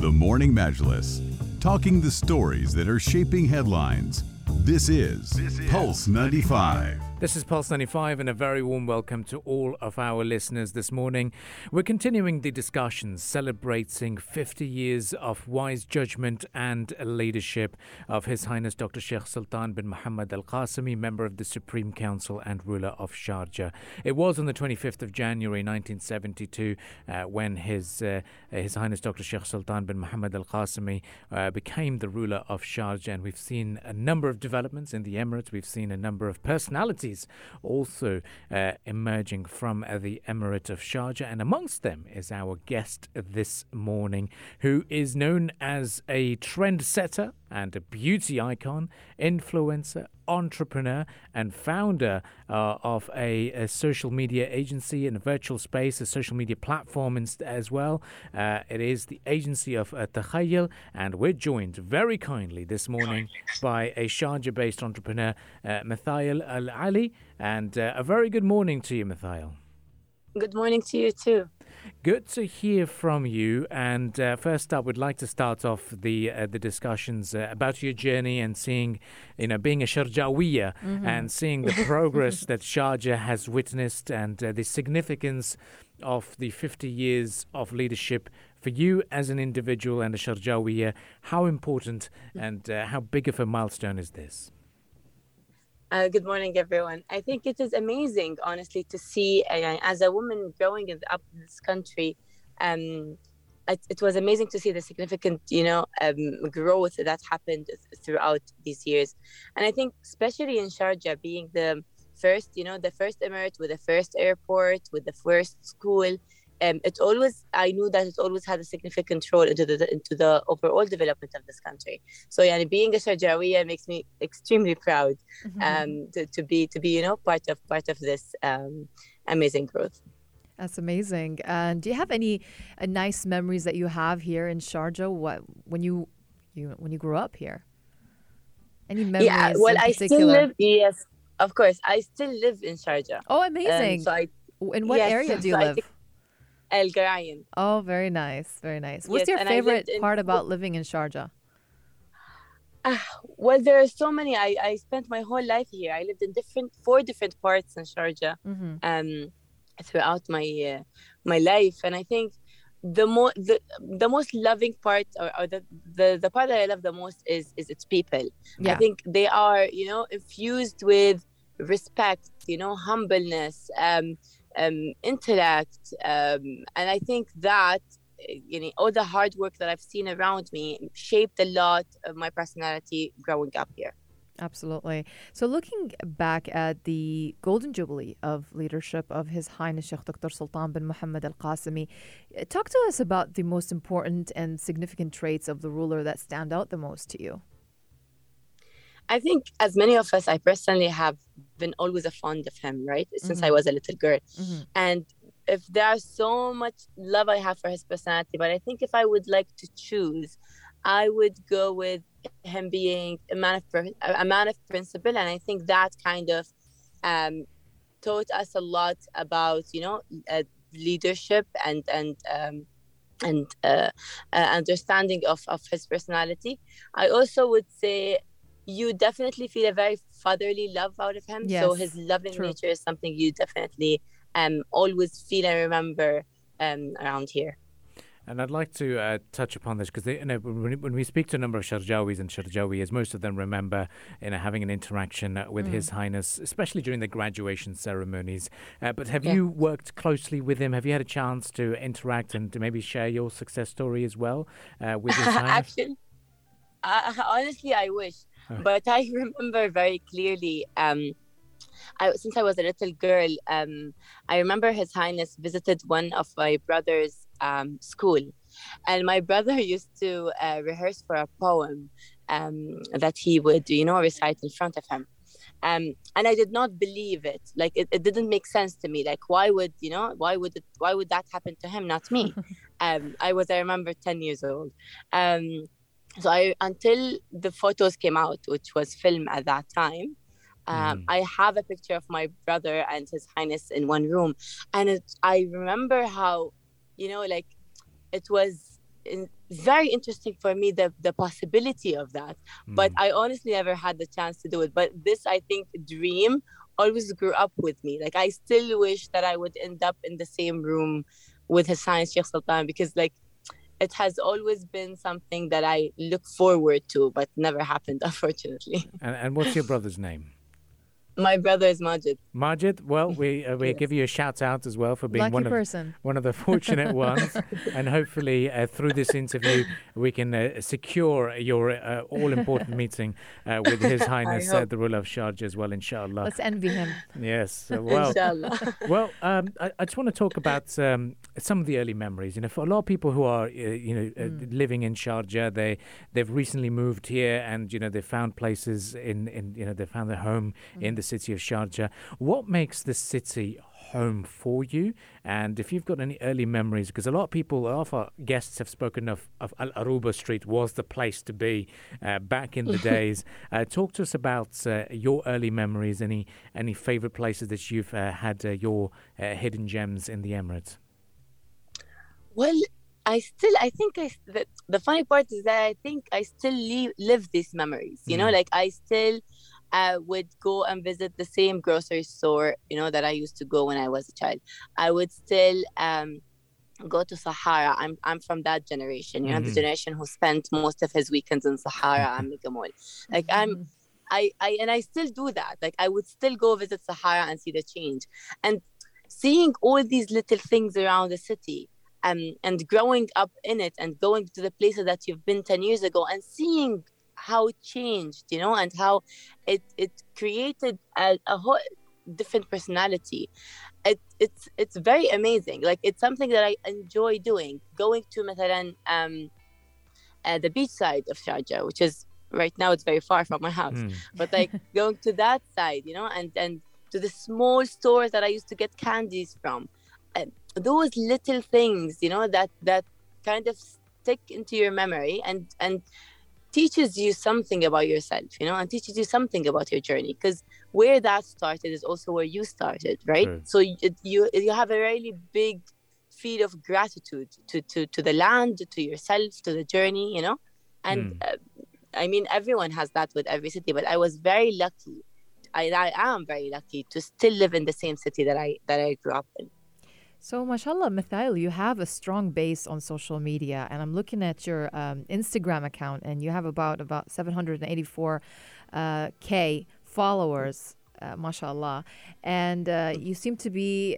The Morning Majlis, talking the stories that are shaping headlines. This is, Pulse 95. This is Pulse 95 and a very warm welcome to all of our listeners this morning. We're continuing the discussions celebrating 50 years of wise judgment and leadership of His Highness Dr. Sheikh Sultan bin Muhammad Al Qasimi, member of the Supreme Council and ruler of Sharjah. It was on the 25th of January 1972 uh, when His, uh, His Highness Dr. Sheikh Sultan bin Muhammad Al Qasimi uh, became the ruler of Sharjah, and we've seen a number of developments in the Emirates. We've seen a number of personalities also uh, emerging from uh, the Emirate of Sharjah, and amongst them is our guest this morning, who is known as a trendsetter and a beauty icon, influencer, entrepreneur, and founder uh, of a, a, social media agency in a virtual space, a social media platform as well. Uh, it is the agency of uh, and we're joined very kindly this morning by a Sharjah based entrepreneur, uh, Al Ali. And uh, a very good morning to you, Mithail. Good morning to you too. Good to hear from you. And uh, first up, we'd like to start off the uh, the discussions uh, about your journey and seeing, you know, being a Sharjawiya mm-hmm. and seeing the progress that Sharjah has witnessed and uh, the significance of the 50 years of leadership for you as an individual and a Sharjawiya. How important and uh, how big of a milestone is this? Uh, good morning, everyone. I think it is amazing, honestly, to see uh, as a woman growing in, up in this country. Um, it, it, was amazing to see the significant, you know, um, growth that happened throughout these years. And I think, especially in Sharjah, being the first, you know, the first emirate with the first airport, with the first school, um, it always I knew that it always had a significant role into the into the overall development of this country. So yeah, being a Sharjawiya makes me extremely proud mm-hmm. um, to, to be to be you know part of part of this um, amazing growth. That's amazing. And do you have any uh, nice memories that you have here in Sharjah? What when you you when you grew up here? Any memories? Yeah, well, I still live. Yes, of course, I still live in Sharjah. Oh, amazing! Um, so I, in what area do you so live? El Garayan. Oh, very nice, very nice. What's yes, your favorite part about living in Sharjah? Uh, well, there are so many. I, I spent my whole life here. I lived in different four different parts in Sharjah mm-hmm. um, throughout my uh, my life, and I think the more the, the most loving part or, or the, the the part that I love the most is is its people. Yeah. I think they are you know infused with respect, you know, humbleness. Um, um, intellect. Um, and I think that you know all the hard work that I've seen around me shaped a lot of my personality growing up here. Absolutely. So, looking back at the golden jubilee of leadership of His Highness Sheikh Dr. Sultan bin Muhammad Al Qasimi, talk to us about the most important and significant traits of the ruler that stand out the most to you. I think, as many of us, I personally have been always a fond of him, right? Since mm-hmm. I was a little girl. Mm-hmm. And if there's so much love I have for his personality, but I think if I would like to choose, I would go with him being a man of a man of principle, and I think that kind of um, taught us a lot about you know uh, leadership and and um, and uh, uh, understanding of, of his personality. I also would say you definitely feel a very fatherly love out of him. Yes, so his loving true. nature is something you definitely um always feel and remember um around here. And I'd like to uh, touch upon this because you know, when we speak to a number of Sharjawis and Sharjawiyas, most of them remember you know, having an interaction uh, with mm. His Highness, especially during the graduation ceremonies. Uh, but have yeah. you worked closely with him? Have you had a chance to interact and to maybe share your success story as well uh, with His Highness? Actually, honestly, I wish. But I remember very clearly. Um, I, since I was a little girl, um, I remember His Highness visited one of my brother's um, school, and my brother used to uh, rehearse for a poem um, that he would, you know, recite in front of him. Um, and I did not believe it. Like it, it didn't make sense to me. Like why would you know? Why would it? Why would that happen to him, not me? um, I was, I remember, ten years old. So I until the photos came out, which was film at that time. Um, mm. I have a picture of my brother and His Highness in one room, and it, I remember how, you know, like it was in, very interesting for me the the possibility of that. But I honestly never had the chance to do it. But this, I think, dream always grew up with me. Like I still wish that I would end up in the same room with His Highness Sheikh Sultan because like it has always been something that I look forward to, but never happened, unfortunately. And, and what's your brother's name? My brother is Majid. Majid, well, we uh, we Yes. give you a shout out as well for being Lucky one of person. one of the fortunate ones, and hopefully uh, through this interview we can uh, secure your uh, all important meeting uh, with His Highness uh, the ruler of Sharjah as well, inshallah. Let's envy him. Yes, well, Inshallah. well, um, I, I just want to talk about um, some of the early memories. You know, for a lot of people who are, uh, you know, uh, living in Sharjah, they they've recently moved here, and you know, they found places in, in you know, they found their home in the city of Sharjah. What makes the city home for you? And if you've got any early memories, because a lot of people, a lot of our guests have spoken of, of Al Aruba Street was the place to be uh, back in the days. Uh, talk to us about uh, your early memories, any any favorite places that you've uh, had uh, your uh, hidden gems in the Emirates. Well, I still, I think I, the, the funny part is that I think I still live, live these memories, you know, Mm. like I still uh, would go and visit the same grocery store, you know, that I used to go when I was a child. I would still um, go to Sahara. I'm, I'm from that generation, you know, Mhm. the generation who spent most of his weekends in Sahara and Mega Mall. Like I'm, I, I, and I still do that. Like I would still go visit Sahara and see the change. And seeing all these little things around the city um, and growing up in it and going to the places that you've been 10 years ago and seeing how it changed, you know, and how it, it created a, a whole different personality. It, it's it's very amazing. Like it's something that I enjoy doing. Going to مثلا, um, uh, the beach side of Sharjah, which is right now it's very far from my house Mm. but like going to that side you know and and to the small stores that i used to get candies from and those little things you know that that kind of stick into your memory and and teaches you something about yourself you know and teaches you something about your journey because where that started is also where you started right True. so you, you you have a really big feel of gratitude to to to the land to yourself to the journey you know and Mm. uh, I mean, everyone has that with every city, but I was very lucky. I, I am very lucky to still live in the same city that I that I grew up in. So, mashallah, Mithail, you have a strong base on social media, and I'm looking at your um, Instagram account, and you have about about 784 uh, k followers, uh, mashallah, and uh, you seem to be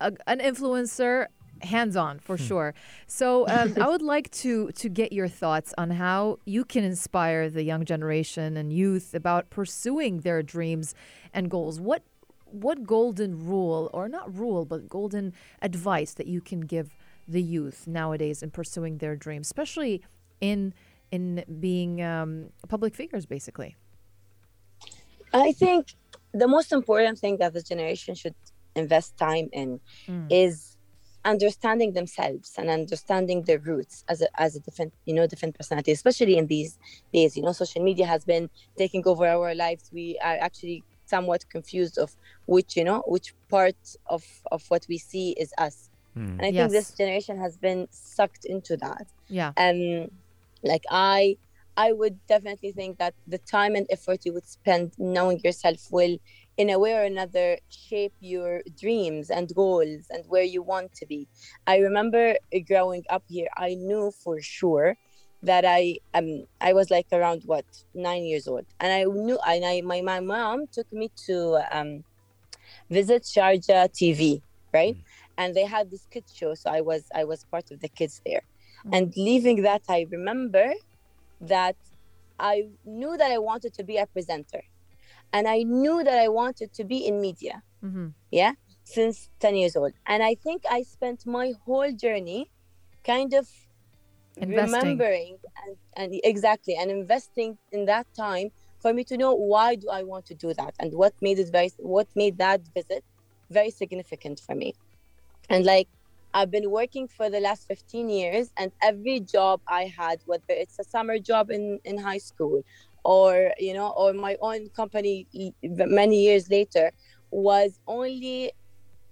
a, an influencer, hands-on for sure. So, um, I would like to to get your thoughts on how you can inspire the young generation and youth about pursuing their dreams and goals. What what golden rule or not rule but golden advice that you can give the youth nowadays in pursuing their dreams especially in in being um, public figures basically? I think the most important thing that this generation should invest time in Mm. is understanding themselves and understanding their roots as a, as a different you know different personality especially in these days. You know social media has been taking over our lives. We are actually somewhat confused of which you know which part of of what we see is us. Mm. and i think this generation has been sucked into that. Yeah. Um like i i would definitely think that the time and effort you would spend knowing yourself will in a way or another shape your dreams and goals and where you want to be. I remember growing up here i knew for sure that i um i was like around what nine years old. And i knew and i my, my mom took me to um visit sharjah tv right? And they had this kids show so i was i was part of the kids there. And leaving that i remember that i knew that i wanted to be a presenter. And i knew that i wanted to be in media. Mm-hmm. yeah? Since 10 years old. And i think i spent my whole journey kind of Investing. remembering and, and exactly and investing in that time for me to know why do i want to do that and what made it very what made that visit very significant for me and like i've been working for the last 15 years and every job i had whether it's a summer job in in high school or you know or my own company many years later was only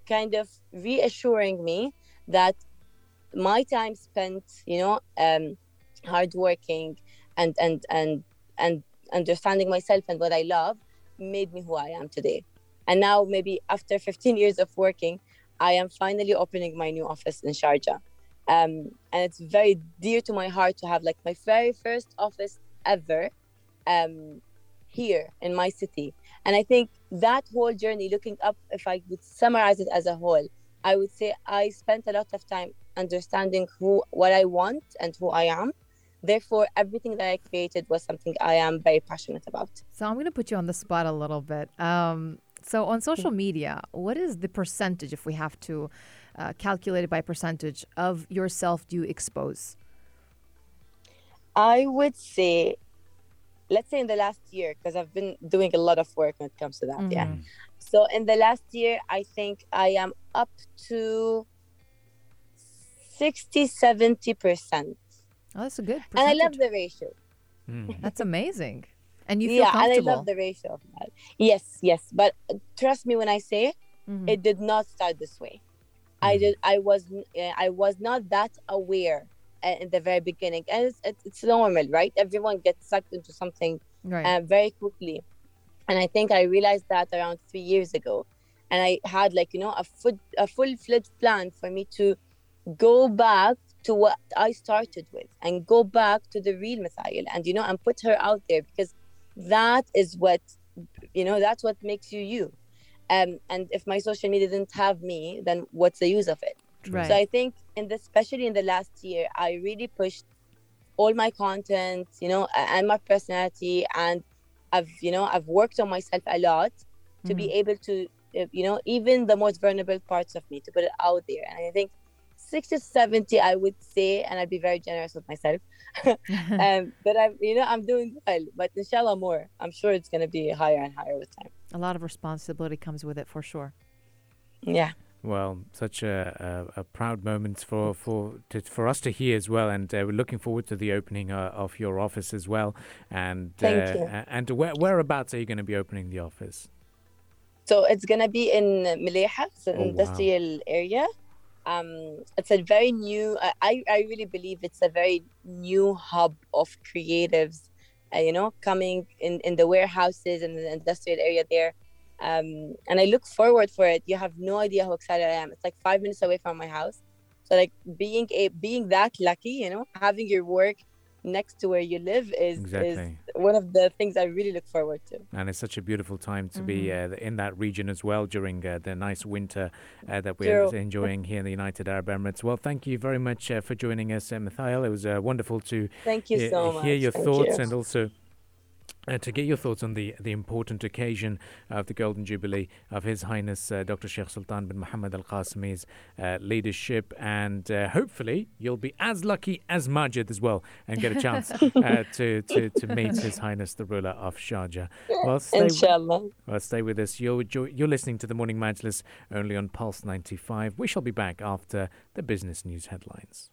kind of reassuring me that my time spent, you know, um, hardworking and and and and understanding myself and what I love made me who I am today. And now, maybe after 15 years of working, I am finally opening my new office in Sharjah. Um, and it's very dear to my heart to have like my very first office ever um, here in my city. And I think that whole journey, looking up, if I would summarize it as a whole, I would say I spent a lot of time understanding who, what I want, and who I am. Therefore, everything that I created was something I am very passionate about. So I'm going to put you on the spot a little bit. Um, so on social media, what is the percentage, if we have to uh, calculate it by percentage, of yourself do you expose? I would say, let's say in the last year, because I've been doing a lot of work when it comes to that. Mm-hmm. Yeah. So in the last year, I think I am up to 60, 70%. Oh, that's a good percentage. And I love the ratio. Mm. That's amazing. And you feel yeah, comfortable. and I love the ratio of that. Yes, yes. But trust me when I say mm-hmm. it did not start this way. Mm-hmm. I did. I was. I was not that aware uh, in the very beginning, and it's, it's normal, right? Everyone gets sucked into something right. uh, very quickly, and I think I realized that around three years ago, and I had like you know a full a full fledged plan for me to go back to what I started with and go back to the real Mithail and you know and put her out there because that is what you know that's what makes you you. Um, and if my social media didn't have me then what's the use of it? Right. so i think in this especially in the last year i really pushed all my content you know and my personality and i've you know i've worked on myself a lot to mm-hmm. be able to you know even the most vulnerable parts of me to put it out there. And i think 60 70 i would say and i'd be very generous with myself. Um, but i'm you know i'm doing well. But inshallah more. I'm sure it's going to be higher and higher with time. A lot of responsibility comes with it for sure. Yeah well, such a, a, a, proud moment for for to, for us to hear as well, and uh, we're looking forward to the opening uh, of your office as well. And Thank uh, you. and where, whereabouts are you going to be opening the office? So it's going to be in Maleha, it's an oh, industrial wow. area um, it's a very new I, I really believe it's a very new hub of creatives uh, you know coming in, in the warehouses and the industrial area there um, and i look forward for it you have no idea how excited i am it's like five minutes away from my house so like being a being that lucky you know having your work next to where you live is, exactly. is one of the things I really look forward to. And it's such a beautiful time to mm-hmm. be uh, in that region as well during uh, the nice winter uh, that we're True. enjoying here in the United Arab Emirates. Well, thank you very much uh, for joining us, uh, Mithail. It was uh, wonderful to thank you so hear much. your thank thoughts you. and also uh, to get your thoughts on the, the important occasion of the Golden Jubilee of His Highness uh, Dr. Sheikh Sultan bin Muhammad Al Qasimi's uh, leadership. And uh, hopefully, you'll be as lucky as Majid as well and get a chance uh, to, to, to meet His Highness the ruler of Sharjah. Well, stay, Inshallah. Well, stay with us. You're, you're listening to the Morning Majlis only on Pulse 95. We shall be back after the business news headlines.